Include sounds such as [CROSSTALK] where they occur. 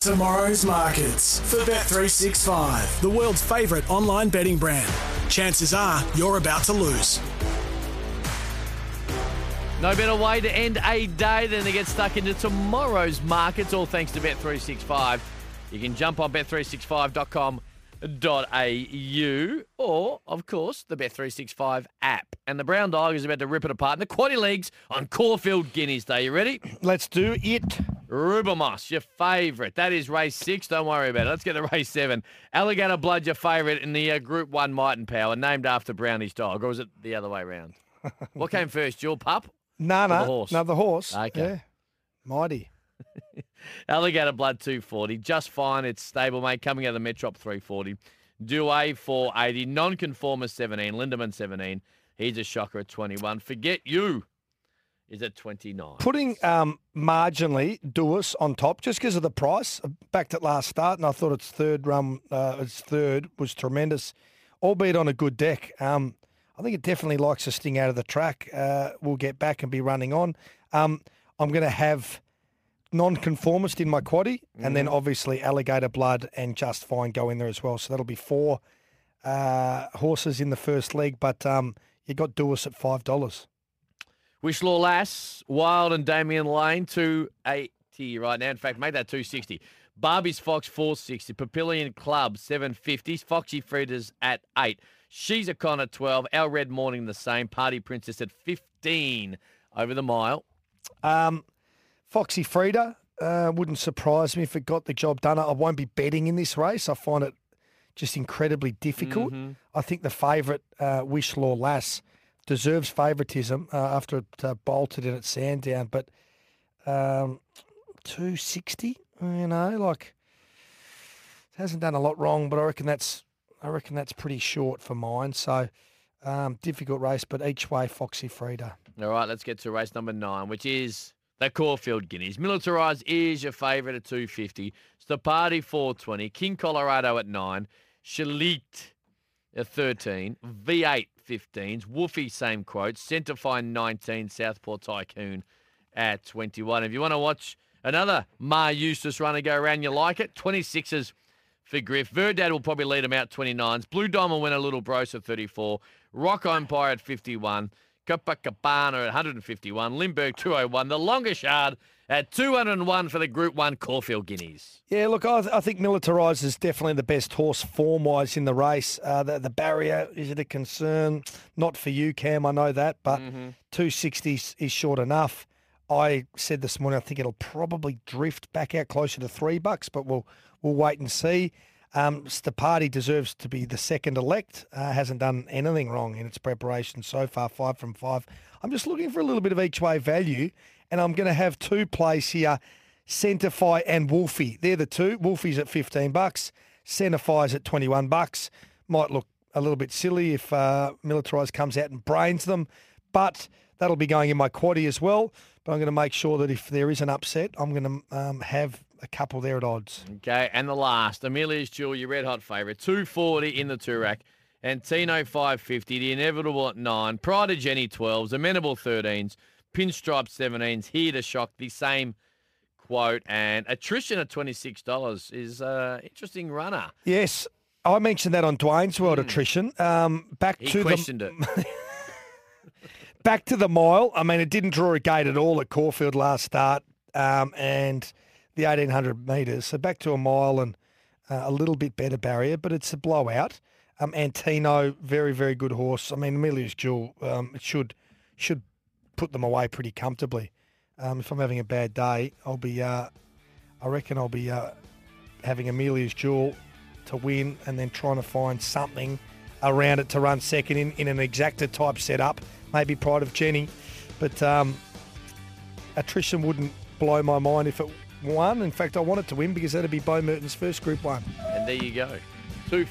Tomorrow's markets for Bet365, the world's favourite online betting brand. Chances are you're about to lose. No better way to end a day than to get stuck into tomorrow's markets, all thanks to Bet365. You can jump on bet365.com.au or, of course, the Bet365 app. And the Brown Dog is about to rip it apart in the Quaddy Leagues on Caulfield Guineas Day. You ready? Let's do it. Rubamos, your favourite. That is race six. Don't worry about it. Let's get to race seven. Alligator Blood, your favourite in the uh, Group 1 Might and Power, named after Brownie's dog. Or was it the other way around? [LAUGHS] what came first, your pup? No, no. the horse? No, the horse. Okay. Yeah. Mighty. [LAUGHS] Alligator Blood 240. Just fine. It's stablemate coming out of the Metrop 340. Duais 480. Nonconformist 17. Lindemann 17. He's a shocker at 21. Forget you is at 29. Putting um, marginally Duais on top just because of the price. I backed it last start and I thought its third run, uh, its third was tremendous, albeit on a good deck. Um, I think it definitely likes to sting out of the track. Uh, we'll get back and be running on. Um, I'm going to have non-conformist in my quaddy, and then obviously alligator blood and just fine go in there as well. So that'll be four uh, horses in the first leg, but um, you got Duais at five dollars. Wishlaw Lass, Wild and Damien Lane, 280 right now. In fact, make that 260. Barbie's Fox, 460. Papillion Club, 750. Foxy Frida's at 8. She's a con at 12. Our Red Morning, the same. Party Princess at 15 over the mile. Um, Foxy Frida uh, wouldn't surprise me if it got the job done. I won't be betting in this race. I find it just incredibly difficult. I think the favourite, uh, Wishlaw Lass, deserves favouritism uh, after it uh, bolted in at Sandown, but um, 260, you know, like hasn't done a lot wrong, but I reckon that's I reckon that's pretty short for mine. So um, difficult race, but each way, Foxy Frida. All right, let's get to race number nine, which is the Caulfield Guineas. Militarized is your favourite at 250. Stapati 420. King Colorado at 9. Shalit 13. V8 15s. Woofy, same quote. Centerfine 19. Southport Tycoon at 21. If you want to watch another Maher Eustace runner go around, you like it. 26s for Griff. Verdad will probably lead him out 29s. Blue Diamond went a Little Brose at 34. Rock Empire at 51. Copacabana at 151. Limburg 201. The longest yard at 201 for the Group 1 Caulfield Guineas. Yeah, look, I, I think Militarized is definitely the best horse form wise in the race. Uh, the, the barrier, is it a concern? Not for you, Cam, I know that, but 260 is- is short enough. I said this morning, I think it'll probably drift back out closer to three bucks, but we'll we'll wait and see. Um, Stapati deserves to be the second elect. Uh, hasn't done anything wrong in its preparation so far, five from five. I'm just looking for a little bit of each way value, and I'm going to have two plays here: Centify and Wolfie. They're the two. Wolfie's at 15 bucks. Centify's at 21 bucks. Might look a little bit silly if uh, Militarized comes out and brains them, but that'll be going in my quaddy as well. But I'm going to make sure that if there is an upset, I'm going to um, have a couple there at odds. Okay, and the last, Amelia's Jewel, your red hot favourite, 240 in the Tristarc. And Tino 550, the inevitable at 9. Pride of Jenny 12s, Amenable 13s, Pinstripe 17s, here to shock the same quote. And attrition at $26 is an interesting runner. Yes, I mentioned that on Dwayne's World Attrition. Um, back He to questioned the it. [LAUGHS] back to the mile. I mean, it didn't draw a gate at all at Caulfield last start, um, and the 1800 metres. So back to a mile and uh, a little bit better barrier, but it's a blowout. Um, Antino, very very good horse. I mean, Amelia's Jewel um, it should should put them away pretty comfortably. Um, if I'm having a bad day, I'll be. Uh, I reckon I'll be uh, having Amelia's Jewel to win, and then trying to find something around it to run second in, in an exacta type setup. Maybe Pride of Jenny, but um, attrition wouldn't blow my mind if it won. In fact, I want it to win because that'd be Beau Mertens' first Group One. And there you go.